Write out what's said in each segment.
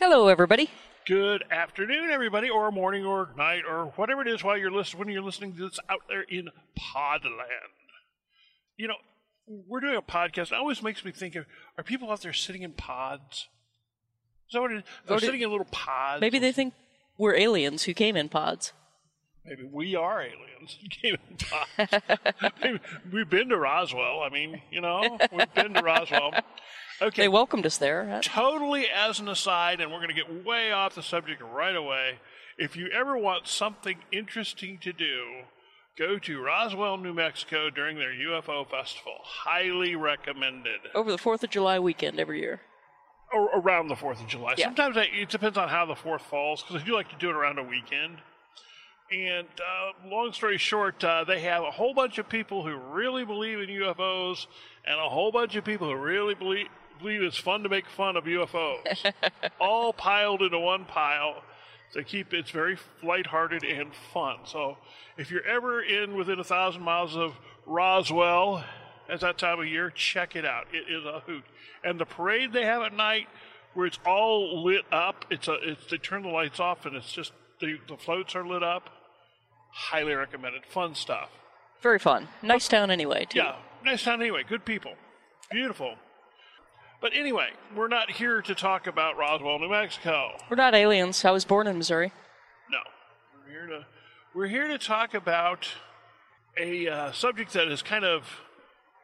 Hello, everybody. Good afternoon, everybody, or morning, or night, or whatever it is while you're listening when you're listening to this out there in Podland. You know, we're doing a podcast. It always makes me think of: Are people out there sitting in pods? Is that what it is? They're sitting in little pods. Maybe they think we're aliens who came in pods. Maybe we are aliens. Who came in pods. Maybe we've been to Roswell. I mean, you know, we've been to Roswell. Okay. They welcomed us there. Totally as an aside, and we're going to get way off the subject right away. If you ever want something interesting to do, go to Roswell, New Mexico during their UFO festival. Highly recommended. Over the 4th of July weekend every year. Or around the 4th of July. Yeah. Sometimes I, it depends on how the 4th falls, because I do like to do it around a weekend. And uh, long story short, uh, they have a whole bunch of people who really believe in UFOs, and a whole bunch of people who really believe believe it's fun to make fun of UFOs, all piled into one pile. To keep it's very lighthearted and fun. So if you're ever in within a thousand miles of Roswell at that time of year, check it out. It is a hoot. And the parade they have at night, where it's all lit up, it's a it's they turn the lights off and it's just the the floats are lit up. Highly recommended. Fun stuff. Very fun. Nice town anyway, too. Yeah, nice town anyway. Good people. Beautiful. But anyway, we're not here to talk about Roswell, New Mexico. We're not aliens. I was born in Missouri. No, we're here to we're here to talk about a uh, subject that is kind of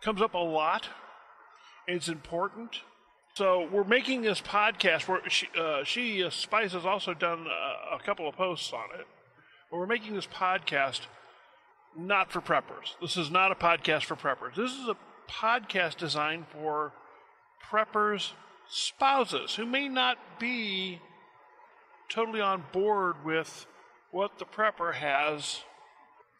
comes up a lot. It's important. So we're making this podcast. Where she, uh, she uh, Spice has also done uh, a couple of posts on it. But we're making this podcast not for preppers. This is not a podcast for preppers. This is a podcast designed for preppers' spouses who may not be totally on board with what the prepper has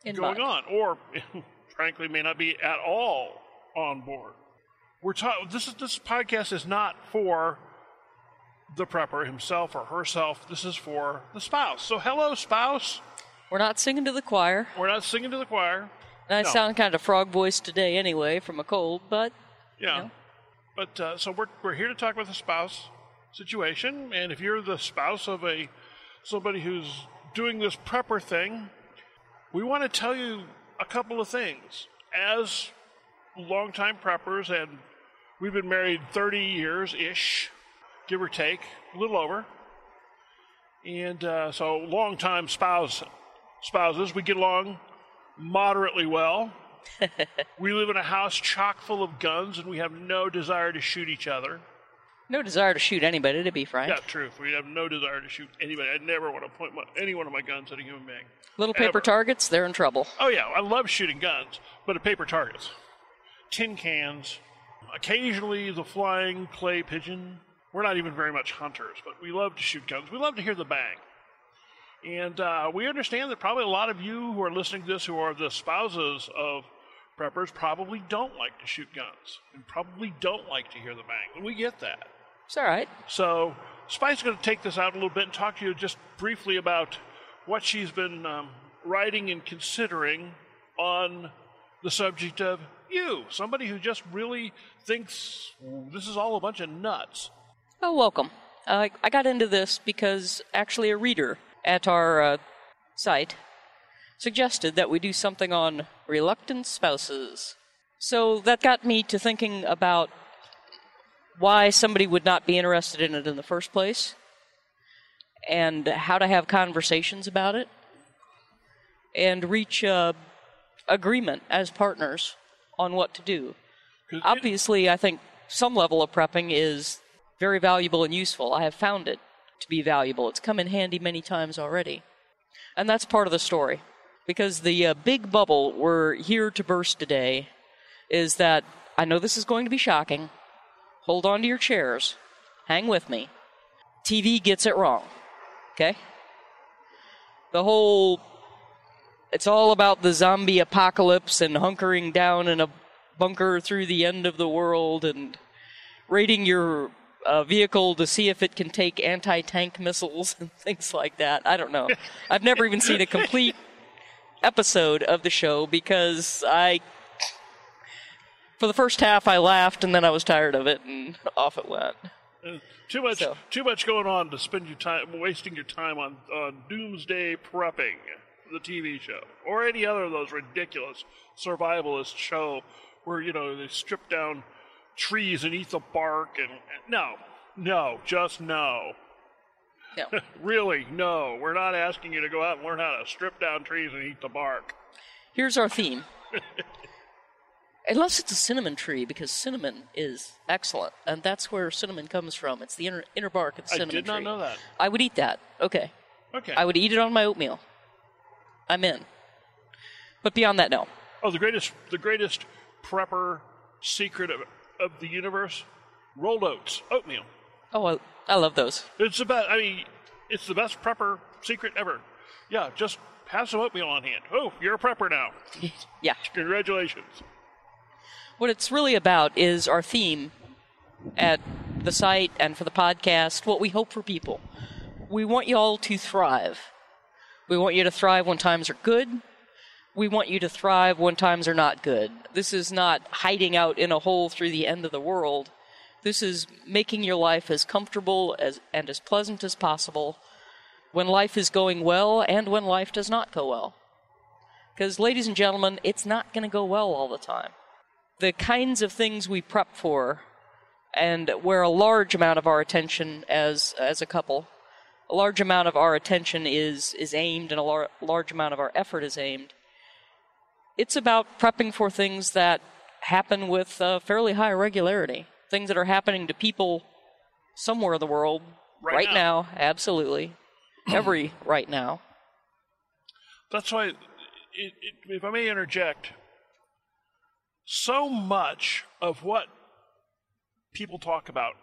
In going mind. on, or frankly, may not be at all on board. We're talking. This is this podcast is not for the prepper himself or herself. This is for the spouse. So, hello, spouse. We're not singing to the choir. We're not singing to the choir. And I No. sound kind of frog voiced today anyway from a cold, but Yeah. know? But uh, so we're we're here to talk about the spouse situation, and if you're the spouse of a somebody who's doing this prepper thing, we want to tell you a couple of things. As longtime preppers, and we've been married 30 years ish, give or take, a little over. And uh, so, longtime spouse spouses, we get along moderately well. We live in a house chock full of guns, and we have no desire to shoot each other. no desire to shoot anybody, to be frank. Yeah, truth. We have no desire to shoot anybody. I never want to point my, any one of my guns at a human being. Little paper Ever. targets, they're in trouble. Oh yeah, I love shooting guns, but at paper targets, tin cans, occasionally the flying clay pigeon. We're not even very much hunters, but we love to shoot guns. We love to hear the bang. And uh, we understand that probably a lot of you who are listening to this, who are the spouses of preppers, probably don't like to shoot guns and probably don't like to hear the bang. And we get that. It's all right. So Spice is going to take this out a little bit and talk to you just briefly about what she's been um, writing and considering on the subject of you, somebody who just really thinks this is all a bunch of nuts. Oh, welcome. Uh, I got into this because actually a reader at our uh, site suggested that we do something on reluctant spouses. So that got me to thinking about why somebody would not be interested in it in the first place and how to have conversations about it and reach uh, agreement as partners on what to do. Obviously, I think some level of prepping is very valuable and useful. I have found it to be valuable. It's come in handy many times already. And that's part of the story. Because the uh, big bubble we're here to burst today is that I know this is going to be shocking. Hold on to your chairs. Hang with me. TV gets it wrong. Okay? The whole. It's all about the zombie apocalypse and hunkering down in a bunker through the end of the world and rating your uh, vehicle to see if it can take anti tank missiles and things like that. I don't know. I've never even seen a complete episode of the show because I. For the first half, I laughed and then I was tired of it and off it went. Uh, too much, So- too much going on to spend your time wasting your time on, on Doomsday Prepping, the TV show, or any other of those ridiculous survivalist show where you know they strip down trees and eat the bark and no, no, just no. No. Really, no. We're not asking you to go out and learn how to strip down trees and eat the bark. Here's our theme. Unless it's a cinnamon tree, because cinnamon is excellent, and that's where cinnamon comes from. It's the inner, inner bark of the cinnamon tree. I did not tree. know that. I would eat that. Okay. Okay. I would eat it on my oatmeal. I'm in. But beyond that, no. Oh, the greatest, the greatest prepper secret of, of the universe: rolled oats, oatmeal. Oh, I, I love those. It's the best. I mean, it's the best prepper secret ever. Yeah, just have some oatmeal on hand. Oh, you're a prepper now. Yeah. Congratulations. What it's really about is our theme at the site and for the podcast, what we hope for people. We want you all to thrive. We want you to thrive when times are good. We want you to thrive when times are not good. This is not hiding out in a hole through the end of the world. This is making your life as comfortable as, and as pleasant as possible when life is going well and when life does not go well. Because, ladies and gentlemen, it's not going to go well all the time the kinds of things we prep for and where a large amount of our attention as as a couple a large amount of our attention is is aimed and a lar- large amount of our effort is aimed it's about prepping for things that happen with uh, fairly high regularity. Things that are happening to people somewhere in the world Right now. Absolutely. Every right now. That's why, it, it, if I may interject, so much of what people talk about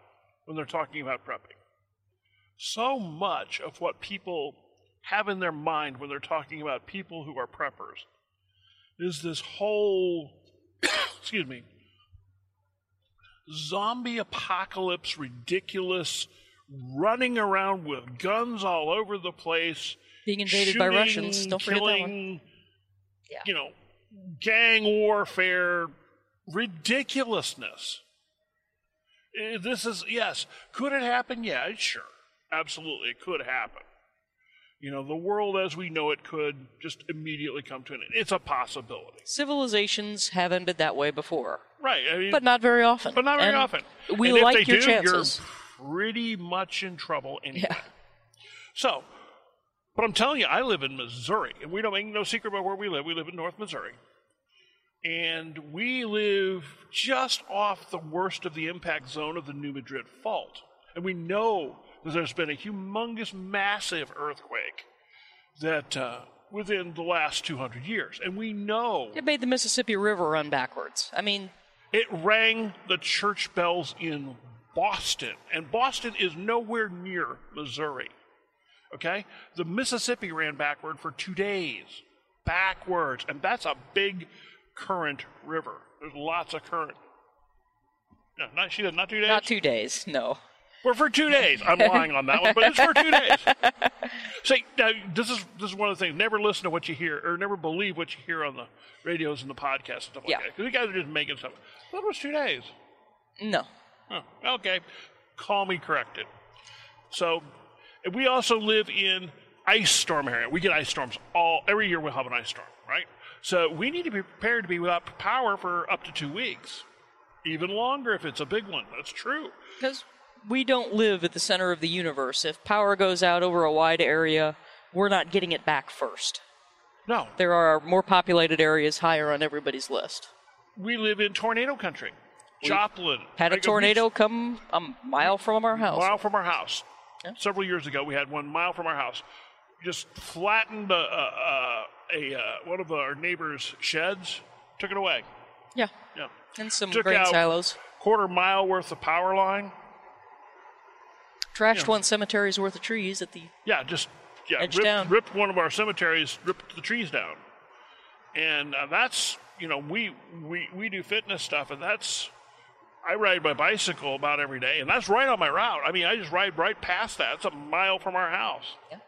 when they're talking about prepping, so much of what people have in their mind when they're talking about people who are preppers is this whole, excuse me, zombie apocalypse, ridiculous, running around with guns all over the place, being invaded by russians don't forget that one killing, Yeah. you know, gang warfare, ridiculousness. Eh, This is yes. Could it happen? Yeah, sure, absolutely, it could happen. You know, the world as we know it could just immediately come to an end. It's a possibility, civilizations have ended that way before right? I mean, but not very often. but not very And often. We and if like they your do, chances. You're pretty much in trouble anyway. Yeah. So, but I'm telling you, I live in Missouri, and we don't make no secret about where we live. We live in North Missouri. And we live just off the worst of the impact zone of the New Madrid Fault. And we know that there's been a humongous, massive earthquake that uh, within the last 200 years. And we know It made the Mississippi River run backwards. I mean, it rang the church bells in Boston, and Boston is nowhere near Missouri. Okay? The Mississippi ran backward for two days. Backwards. And that's a big current river. There's lots of current. No, not, she said not two days? not two days, no. We're for two days. I'm lying on that one, but it's for two days. See, now this is this is one of the things. Never listen to what you hear, or never believe what you hear on the radios and the podcasts and stuff like Yeah. that. Because you guys are just making stuff. That was two days. No. Oh, okay. Call me corrected. So, we also live in ice storm area. We get ice storms all every year. We'll have an ice storm, right? So we need to be prepared to be without power for up to two weeks, even longer if it's a big one. That's true. Because we don't live at the center of the universe. If power goes out over a wide area, we're not getting it back first. No, There are more populated areas higher on everybody's list. we live in tornado country. Joplin Had a tornado come a mile from our house. mile from our house. Yeah. Several years ago, we had one mile from our house. Just flattened a, a, a, a uh, one of our neighbors' sheds. Took it away. Yeah. Yeah. And some Took grain silos. Quarter mile worth of power line. Trashed yeah. one cemetery's worth of trees at the. Yeah, just yeah, Edge ripped, down. ripped one of our cemeteries, ripped the trees down, and uh, that's you know we we we do fitness stuff, and that's I ride my bicycle about every day, and that's right on my route. I mean, I just ride right past that. It's a mile from our house. Yeah.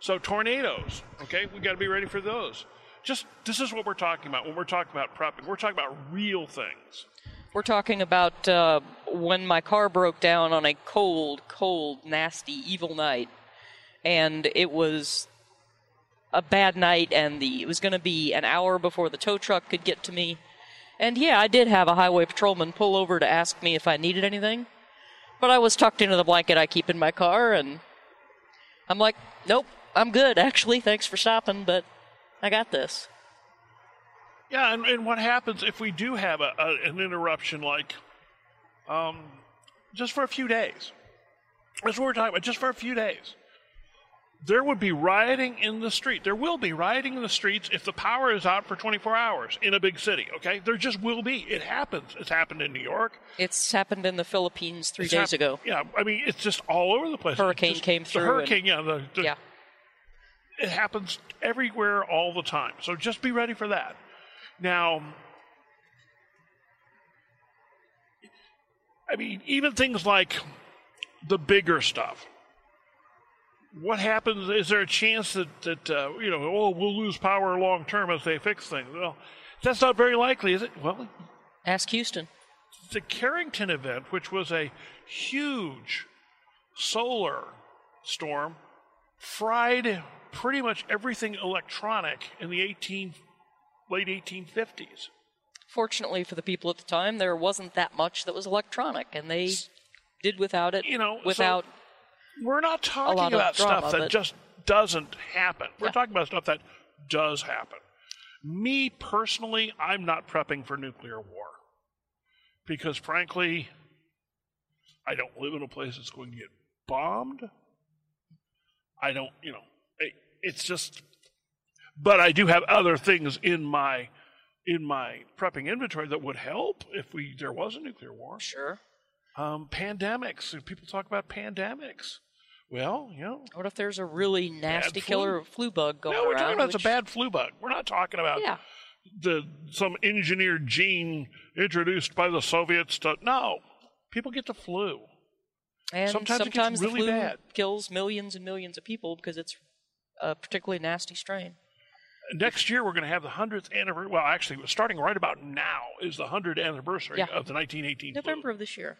So tornadoes, okay, we got to be ready for those. Just this is what we're talking about when we're talking about prepping. We're talking about real things. We're talking about uh, when my car broke down on a cold, cold, nasty, evil night, and it was a bad night, and the it was going to be an hour before the tow truck could get to me. And yeah, I did have a highway patrolman pull over to ask me if I needed anything, but I was tucked into the blanket I keep in my car, and I'm like, nope, I'm good. Actually, thanks for stopping, but I got this. Yeah, and, and what happens if we do have a, a, an interruption, like um, just for a few days? That's what we're talking about, just for a few days. There would be rioting in the street. There will be rioting in the streets if the power is out for 24 hours in a big city, okay? There just will be. It happens. It's happened in New York. It's happened in the Philippines three It's days hap- ago. Yeah, I mean, it's just all over the place. Hurricane Just- came the through hurricane, yeah. The, the- Yeah. it happens everywhere all the time. So just be ready for that. Now, I mean, even things like the bigger stuff. What happens? Is there a chance that that uh, you know? Oh, we'll lose power long term as they fix things. Well, that's not very likely, is it? Well, Ask Houston. the Carrington event, which was a huge solar storm, fried pretty much everything electronic in the 18, late 1850s. Fortunately for the people at the time, there wasn't that much that was electronic, and they did without it. You know, so- without We're not talking about stuff that just doesn't happen. We're Yeah. talking about stuff that does happen. Me personally, I'm not prepping for nuclear war because, frankly, I don't live in a place that's going to get bombed. I don't, you know, it, it's just. But I do have other things in my in my prepping inventory that would help if we there was a nuclear war sure. um, pandemics. If People talk about pandemics. Well, you know, What if there's a really nasty flu. killer flu bug going no, we're around? talking about it's a bad flu bug. We're not talking about Yeah. the some engineered gene introduced by the Soviets. To, no, people get the flu. And Sometimes sometimes really the flu bad. kills millions and millions of people because it's a particularly nasty strain. Next year, we're going to have the hundredth anniversary. Well, actually, starting right about now is the hundredth anniversary Yeah. of the 1918 flu. November of this year.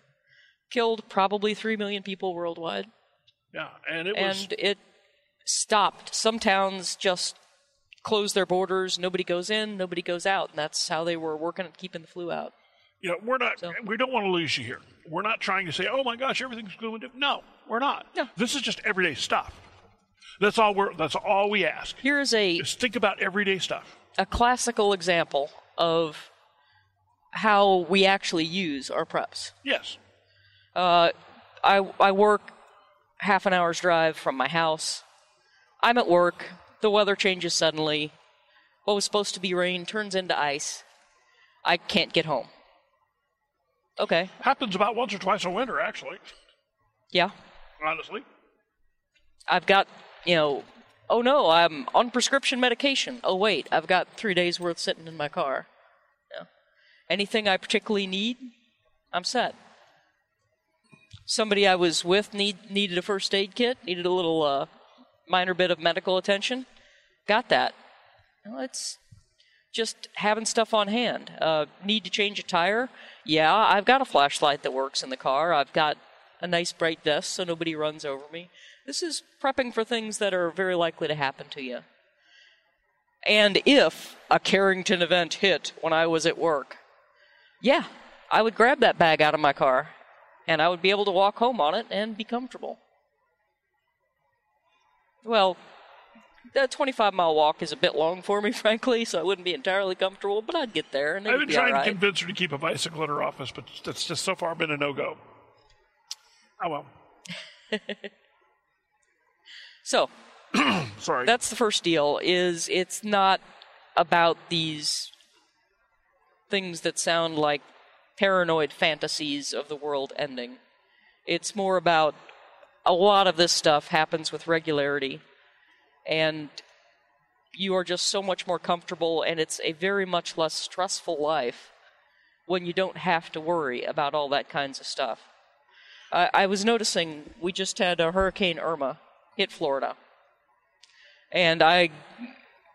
Killed probably 3 million people worldwide. Yeah, and it was and it stopped. Some towns just closed their borders. Nobody goes in, nobody goes out. And that's how they were working at keeping the flu out. you know, we're not, So- we don't want to lose you here. We're not trying to say, oh my gosh, everything's going to. No, we're not. No. This is just everyday stuff. That's all we're. That's all we ask. Here's a, Just think about everyday stuff. a classical example of how we actually use our preps. Yes. Uh, I, I work half an hour's drive from my house. I'm at work. The weather changes suddenly. What was supposed to be rain turns into ice. I can't get home. Okay. Happens about once or twice a winter, actually. Yeah. Honestly. I've got, you know, oh no, I'm on prescription medication. Oh wait, I've got three days worth sitting in my car. Anything I particularly need, I'm set. Somebody I was with need, needed a first aid kit, needed a little uh, minor bit of medical attention. Got that. Well, it's just having stuff on hand. Uh, need to change a tire? Yeah, I've got a flashlight that works in the car. I've got a nice bright vest so nobody runs over me. This is prepping for things that are very likely to happen to you. And if a Carrington event hit when I was at work, yeah, I would grab that bag out of my car and I would be able to walk home on it and be comfortable. Well, that 25 mile walk is a bit long for me, frankly, so I wouldn't be entirely comfortable, but I'd get there and I've been be trying right. to convince her to keep a bicycle in her office, but that's just so far been a no go. Oh well. So, Sorry. that's the first deal is it's not about these things that sound like paranoid fantasies of the world ending. It's more about a lot of this stuff happens with regularity and you are just so much more comfortable and it's a very much less stressful life when you don't have to worry about all that kinds of stuff. I, I was noticing we just had a hurricane irma hit florida and I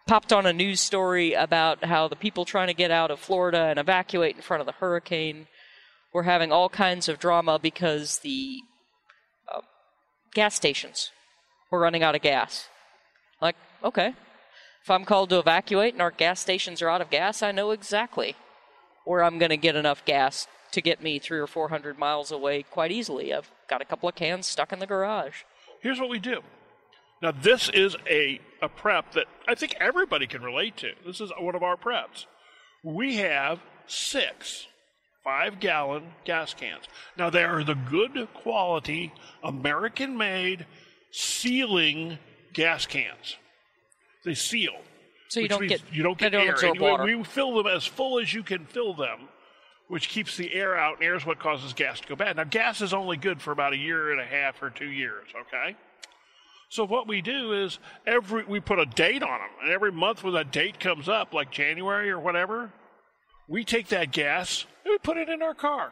popped on a news story about how the people trying to get out of Florida and evacuate in front of the hurricane were having all kinds of drama because the uh, gas stations were running out of gas. Like, okay, if I'm called to evacuate and our gas stations are out of gas, I know exactly where I'm going to get enough gas to get me three or four hundred miles away quite easily. I've got a couple of cans stuck in the garage. Here's what we do. Now, this is a, a prep that I think everybody can relate to. This is one of our preps. We have six five gallon gas cans. Now, they are the good quality, American made, sealing gas cans. They seal. So you don't means get you don't get don't air. absorb And we- water. We fill them as full as you can fill them, which keeps the air out, and air is what causes gas to go bad. Now, gas is only good for about a year and a half or two years. Okay. So what we do is every we put a date on them, and every month when that date comes up, like January or whatever, we take that gas and we put it in our car.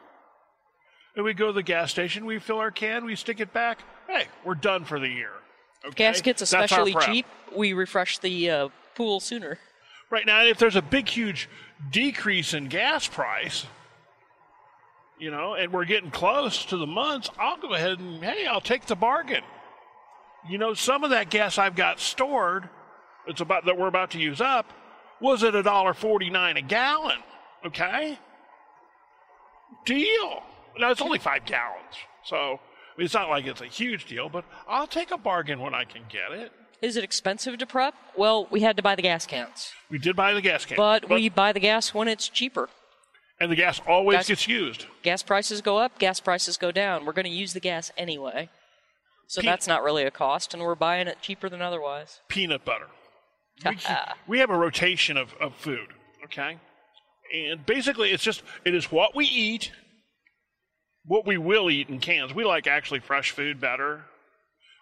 And we go to the gas station, we fill our can, we stick it back. Hey, we're done for the year. Okay? gas gets especially cheap. We refresh the uh, pool sooner. Right now, if there's a big, huge decrease in gas price, you know, and we're getting close to the months, I'll go ahead and, hey, I'll take the bargain. You know, some of that gas I've got stored, it's about that we're about to use up, was at a dollar forty-nine a gallon. Okay, deal. Now it's only five gallons, so I mean, it's not like it's a huge deal, but I'll take a bargain when I can get it. Is it expensive to prep? Well, we had to buy the gas cans, We did buy the gas can, but, we buy the gas when it's cheaper. And the gas always Gas- gets used. Gas prices go up, gas prices go down. We're going to use the gas anyway. So Pe- that's not really a cost, and we're buying it cheaper than otherwise. peanut butter. We, we have a rotation of, of food, okay? And basically, it's just, it is what we eat, what we will eat in cans. We like actually fresh food better.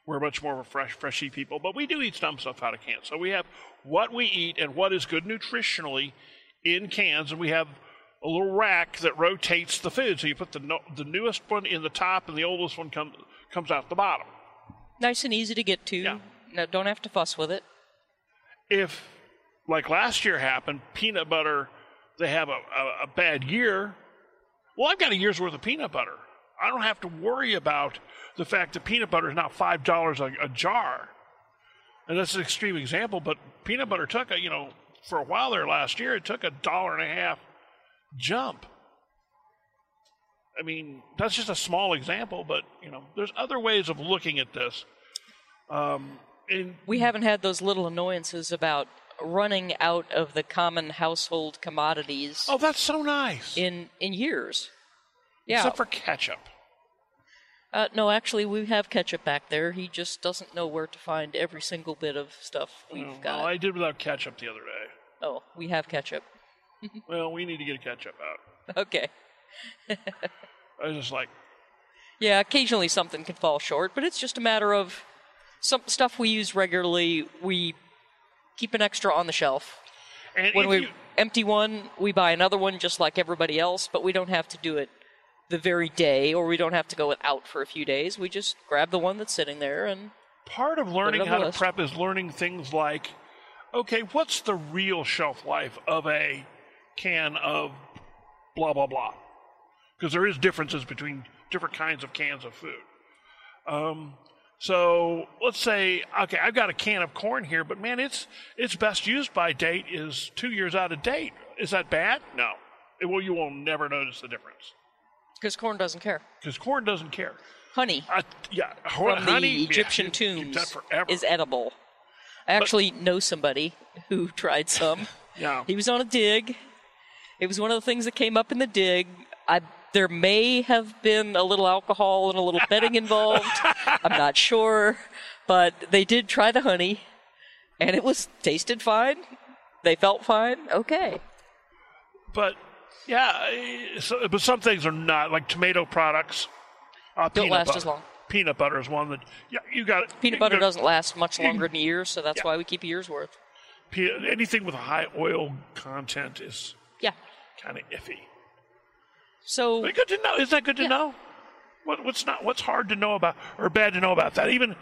We're much more of a fresh, freshy people, but we do eat some stuff out of cans. So we have what we eat and what is good nutritionally in cans, and we have a little rack that rotates the food. So you put the no, the newest one in the top, and the oldest one comes comes out the bottom. Nice and easy to get to. Yeah. No, don't have to fuss with it. if like last year happened peanut butter they have a, a, a bad year well i've got a year's worth of peanut butter i don't have to worry about the fact that peanut butter is now five dollars a, a jar and that's an extreme example but peanut butter took a you know for a while there last year it took a dollar and a half jump i mean that's just a small example but you know there's other ways of looking at this um, and We haven't had those little annoyances about running out of the common household commodities oh that's so nice in in years. Yeah. except for ketchup uh, no, actually, we have ketchup back there. He just doesn't know where to find every single bit of stuff we've Oh, got. Well, I did without ketchup the other day. Oh, we have ketchup. Mm-hmm. Well, we need to get a catch up out. Okay. I was just like, Yeah, occasionally something can fall short, but it's just a matter of some stuff we use regularly. We keep an extra on the shelf. and When we you, empty one, we buy another one just like everybody else, but we don't have to do it the very day, or we don't have to go without for a few days. We just grab the one that's sitting there and part of learning how to prep is learning things like, okay, what's the real shelf life of a can of blah blah blah? Because there is differences between different kinds of cans of food. Um, so let's say, okay, I've got a can of corn here, but man, its its best used by date is two years out of date. Is that bad? No. It will. You will never notice the difference because corn doesn't care. because corn doesn't care. Honey Uh, yeah, from honey, the Egyptian you've tombs is edible. I actually know somebody who tried some. yeah. He was on a dig. It was one of the things that came up in the dig. I there may have been a little alcohol and a little betting involved. I'm not sure, but they did try the honey, and it was tasted fine. They felt fine. Okay. But yeah, so, but some things are not like tomato products. Uh, Don't peanut last butter. as long. Peanut butter is one that yeah, you got it. Peanut butter doesn't last much longer than a year, so that's Yeah. why we keep a year's worth. pe- anything with a high oil content is Yeah. Kind of iffy. So But good to know. Isn't that good to Yeah. know? What, what's not? What's hard to know about or bad to know about that? Even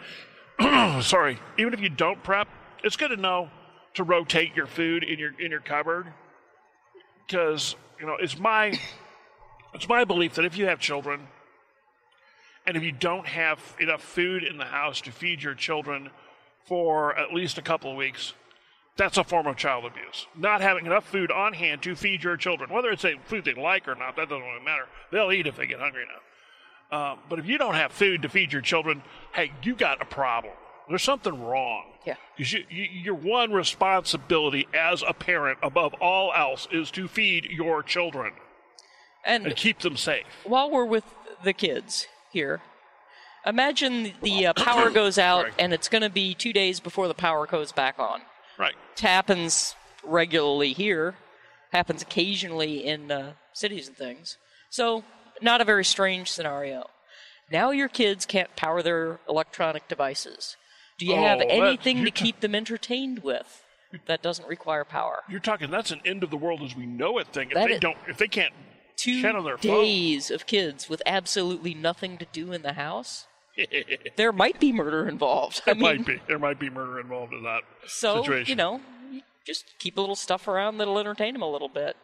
sorry, even if you don't prep, it's good to know to rotate your food in your in your cupboard because you know it's my It's my belief that if you have children, and if you don't have enough food in the house to feed your children for at least a couple of weeks, that's a form of child abuse. Not having enough food on hand to feed your children, whether it's a food they like or not, that doesn't really matter. They'll eat if they get hungry enough. Uh, but if you don't have food to feed your children, hey, you got a problem. There's something wrong. Yeah. Because you, you, your one responsibility as a parent, above all else, is to feed your children And and keep them safe. while we're with the kids here, imagine the uh, power goes out Sorry. and it's going to be two days before the power goes back on. Right. It happens regularly here, happens occasionally in uh, cities and things. So, not a very strange scenario. Now your kids can't power their electronic devices. Do you have Oh, that- anything to keep them entertained with that doesn't require power? You're talking that's an end of the world as we know it thing. If That they don't, if they can't Two their phone, days of kids with absolutely nothing to do in the house. There might be murder involved. I there mean, might be there might be murder involved in that so situation. you know, just keep a little stuff around that'll entertain them a little bit.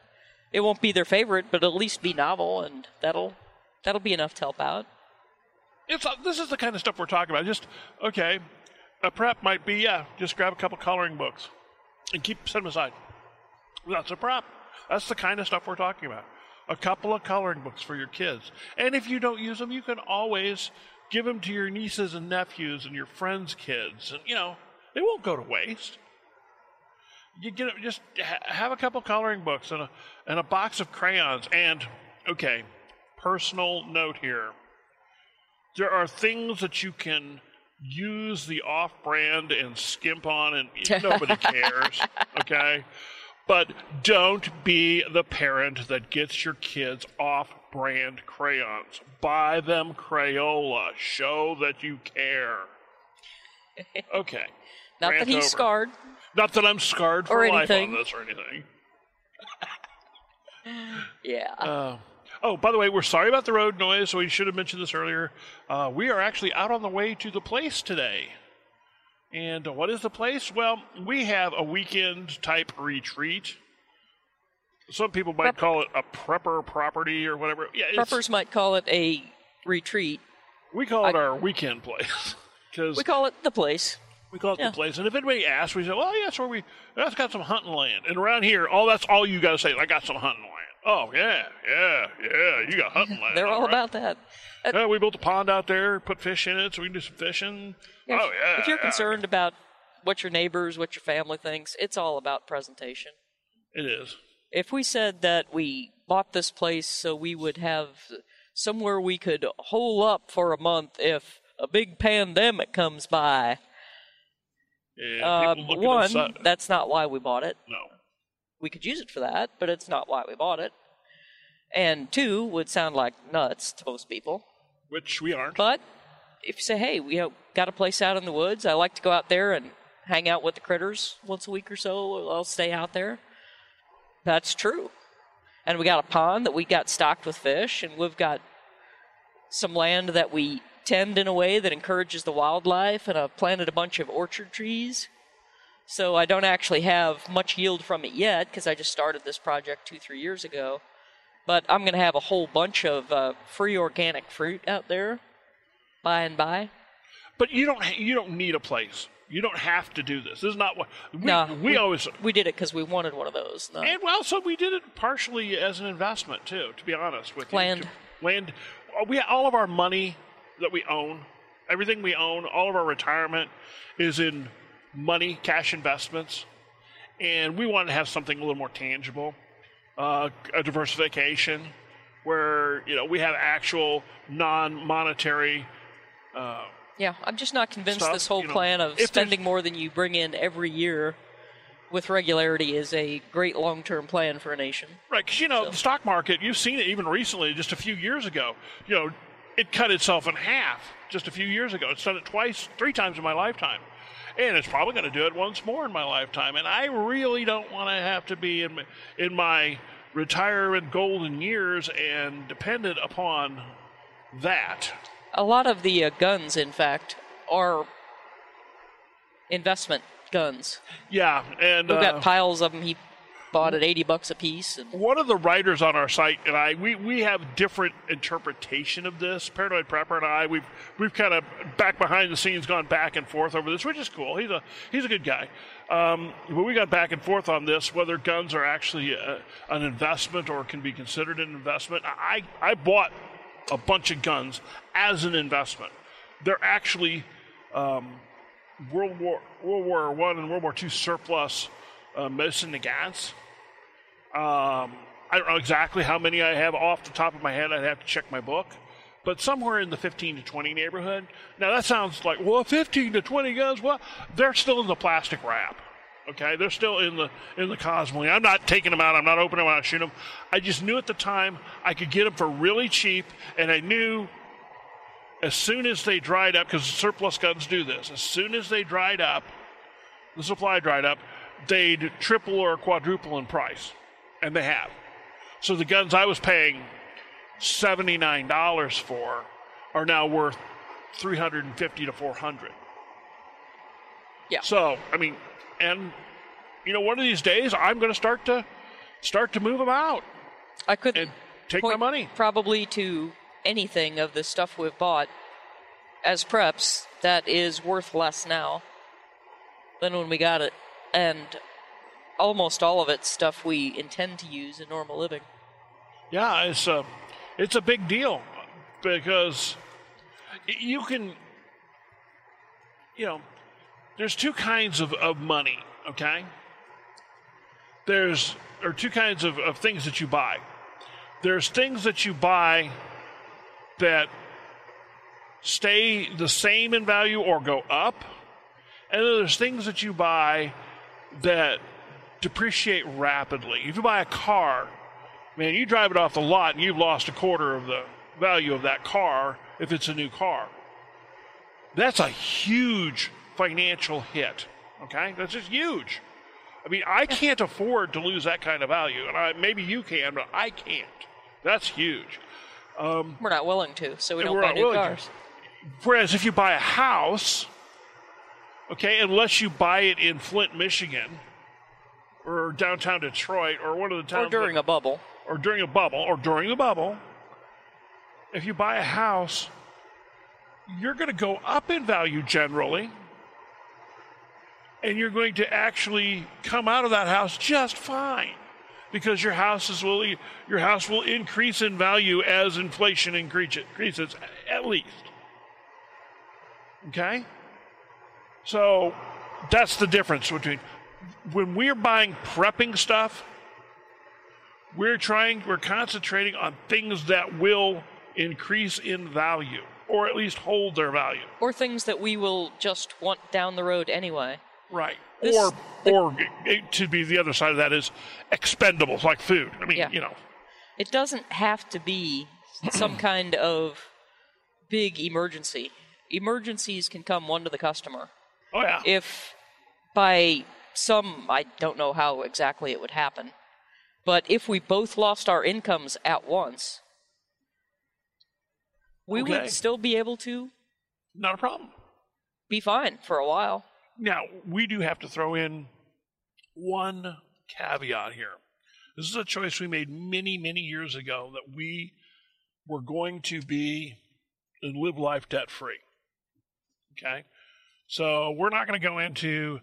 It won't be their favorite, but at least be novel, and that'll that'll be enough to help out. It's uh, this is the kind of stuff we're talking about. Just okay, a prep might be yeah, just grab a couple coloring books and keep set them aside. That's a prep. That's the kind of stuff we're talking about. A couple of coloring books for your kids, and if you don't use them, you can always give them to your nieces and nephews and your friends' kids, and you know they won't go to waste. You get just ha- have a couple coloring books and a and a box of crayons, and okay, personal note here there are things that you can use the off brand and skimp on and nobody cares okay but don't be the parent that gets your kids off brand crayons buy them crayola show that you care okay Not Rant that he's over. scarred. not that i'm scarred for Or life anything. on this or anything Yeah. Uh, oh, by the way, we're sorry about the road noise. So we should have mentioned this earlier. Uh, we are actually out on the way to the place today. And what is the place? Well, we have a weekend type retreat. Some people might Prep- call it a prepper property or whatever. Yeah, it's, Preppers might call it a retreat. we call it our weekend place because We call it the place. we call it Yeah. the place. And if anybody asks, we say, "Well, yeah, that's where we. That's got some hunting land." And around here, all that's all you got to say. I got some hunting land. Oh yeah, yeah, yeah. You got hunting land. They're all right. about that. Uh, Yeah, we built a pond out there, put fish in it, so we can do some fishing. if, oh yeah. if you're yeah. concerned about what your neighbors, what your family thinks, it's all about presentation. it is. If we said that we bought this place so we would have somewhere we could hole up for a month if a big pandemic comes by, Yeah, at one, uh, that's not why we bought it. no. We could use it for that, but it's not why we bought it. And two would sound like nuts to most people. Which we aren't. But if you say, hey, we have got a place out in the woods, I like to go out there and hang out with the critters once a week or so, I'll stay out there. That's true. And we got a pond that we got stocked with fish, and we've got some land that we tend in a way that encourages the wildlife, and I've planted a bunch of orchard trees. So I don't actually have much yield from it yet because I just started this project two, three years ago. But I'm going to have a whole bunch of uh, free organic fruit out there by and by. But you don't. You don't need a place. You don't have to do this. This is not what we, No, we, always. We did it because we wanted one of those. No. And well, so we did it partially as an investment too. To be honest with you, Land. To- land. uh, We all of our money that we own, everything we own, all of our retirement is in money, cash investments, and we wanted to have something a little more tangible, uh, a diversification, where you know we have actual non-monetary. Uh, Yeah, I'm just not convinced Stuff, this whole you know, plan of spending more than you bring in every year with regularity is a great long term plan for a nation. Right, because you know So- the stock market. You've seen it even recently, just a few years ago. You know, it cut itself in half just a few years ago. It's done it twice, three times in my lifetime, and it's probably going to do it once more in my lifetime. And I really don't want to have to be in in my retirement golden years and dependent upon that. A lot of the uh, guns, in fact, are investment guns. Yeah, and We've uh, got piles of them He bought at 80 bucks a piece. And one of the writers on our site and I, we, we have different interpretation of this. Paranoid Prepper and I, we've we've kind of back behind the scenes gone back and forth over this, which is cool. He's a he's a good guy. Um, but we got back and forth on this whether guns are actually a, an investment or can be considered an investment. I I bought a bunch of guns as an investment. They're actually um, World War World War One and World War Two surplus uh, Mosin-Nagants. Um, I don't know exactly how many I have off the top of my head. I'd have to check my book. But somewhere in the 15 to 20 neighborhood. Now that sounds like, well, 15 to 20 guns. Well, they're still in the plastic wrap. Okay, they're still in the in the Cosmoline. I'm not taking them out. I'm not opening them out, shooting them. I just knew at the time I could get them for really cheap, and I knew as soon as they dried up, because surplus guns do this. As soon as they dried up, the supply dried up, they'd triple or quadruple in price and they have. So the guns I was paying $79 for are now worth 350 to 400. Yeah. So, I mean, and you know, one of these days I'm going to start to start to move them out I could and take my money. probably to anything of the stuff we've bought as preps that is worth less now than when we got it. And almost all of it's stuff we intend to use in normal living. Yeah, it's a it's a big deal because you can you know there's two kinds of, of money, okay? There's or two kinds of, of things that you buy. There's things that you buy that stay the same in value or go up. And then there's things that you buy that depreciate rapidly. If you buy a car, man, you drive it off the lot and you've lost a quarter of the value of that car if it's a new car. That's a huge financial hit. Okay? That's just huge. I mean, I can't afford to lose that kind of value, and I, maybe you can, but I can't. That's huge. Um, we're not willing to, so we don't buy new willing to. cars. Whereas if you buy a house, okay, unless you buy it in Flint, Michigan, or downtown Detroit, or one of the towns Or during that- a bubble. or during a bubble, or during the bubble, if you buy a house, you're going to go up in value generally, and you're going to actually come out of that house just fine because your houses will your house will increase in value as inflation increases at least. Okay? So that's the difference between when we're buying prepping stuff, we're trying we're concentrating on things that will increase in value or at least hold their value. Or things that we will just want down the road anyway. Right. This- or the- or to be the other side of that is expendables like food. I mean, Yeah. you know. It doesn't have to be some kind of big emergency. Emergencies can come one to the customer. Oh yeah. If by some, I don't know how exactly it would happen, but if we both lost our incomes at once, we Okay. would still be able to Not a problem. be fine for a while. Now, we do have to throw in one caveat here. This is a choice we made many, many years ago that we were going to be and live life debt free. Okay? So we're not going to go into,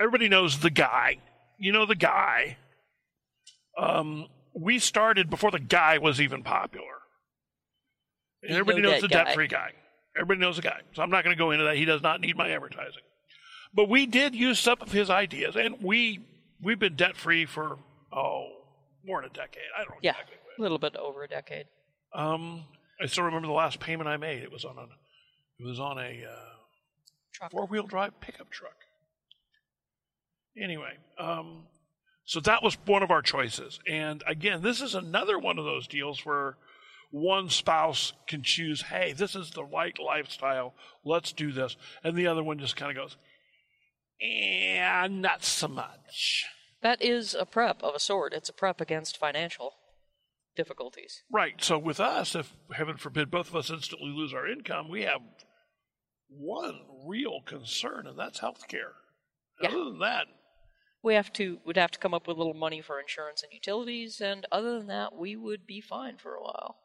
everybody knows the guy. You know the guy. Um, we started before the guy was even popular. And everybody know knows the debt free guy. Everybody knows the guy. So I'm not going to go into that. He does not need my advertising. But we did use some of his ideas, and we we've been debt free for oh more than a decade. I don't know Yeah, exactly. a little bit over a decade. Um, I still remember the last payment I made. It was on a it was on a uh, four wheel drive pickup truck. Anyway, um, so that was one of our choices, and again, this is another one of those deals where one spouse can choose, hey, this is the right lifestyle, let's do this, and the other one just kind of goes, yeah, not so much. That is a prep of a sort. It's a prep against financial difficulties. Right. So with us, if heaven forbid both of us instantly lose our income, we have one real concern, and that's health care. Yeah. Other than that, We have to would have to come up with a little money for insurance and utilities, and other than that, we would be fine for a while.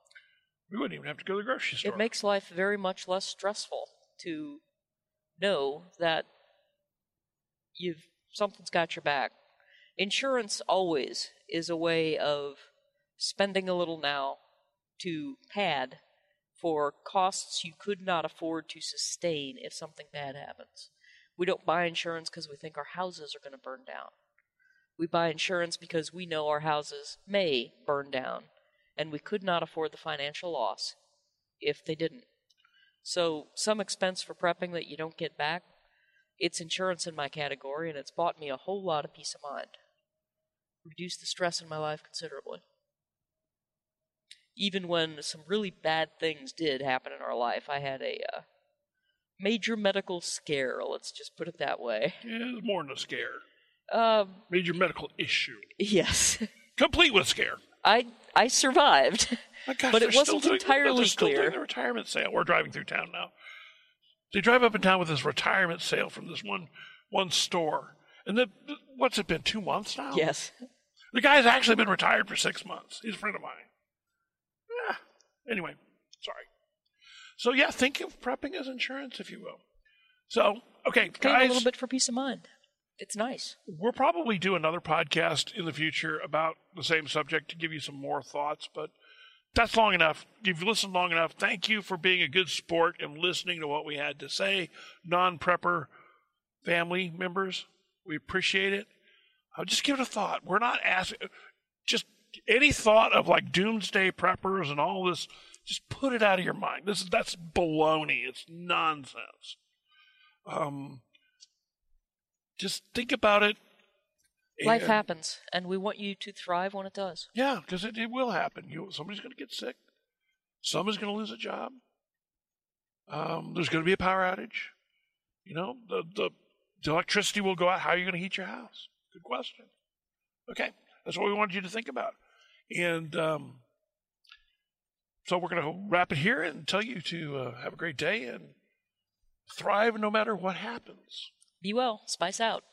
We wouldn't even have to go to the grocery store. It makes life very much less stressful to know that you've something's got your back. Insurance always is a way of spending a little now to pad for costs you could not afford to sustain if something bad happens. We don't buy insurance because we think our houses are going to burn down. We buy insurance because we know our houses may burn down, and we could not afford the financial loss if they didn't. So, some expense for prepping that you don't get back, it's insurance in my category, and it's bought me a whole lot of peace of mind. Reduced the stress in my life considerably. Even when some really bad things did happen in our life, I had a uh, major medical scare, let's just put it that way. Yeah, was more than a scare. Um, Major medical issue. yes. Complete with scare. I I survived. My gosh, But it wasn't doing- entirely still clear. doing the retirement sale. We're driving through town now. They drive up and down with this retirement sale from this one one store. And the, what's it been, two months now? Yes. The guy's actually been retired for six months. He's a friend of mine. Yeah. Anyway, sorry. So yeah, think of prepping as insurance, if you will. So okay, Pay a little bit for peace of mind. It's nice. we'll probably do another podcast in the future about the same subject to give you some more thoughts, but that's long enough. You've listened long enough. Thank you for being a good sport and listening to what we had to say. Non prepper family members, we appreciate it. Uh, just give it a thought. We're not asking, just any thought of like doomsday preppers and all this, just put it out of your mind. This is that's baloney. It's nonsense. Um, just think about it. Life and- happens, and we want you to thrive when it does. Yeah, because it, it will happen. You somebody's going to get sick. Somebody's going to lose a job. Um, there's going to be a power outage. You know, the, the the electricity will go out. How are you going to heat your house? Good question. Okay, that's what we wanted you to think about. And um, so we're going to wrap it here and tell you to uh, have a great day and thrive no matter what happens. Be well. Spice out.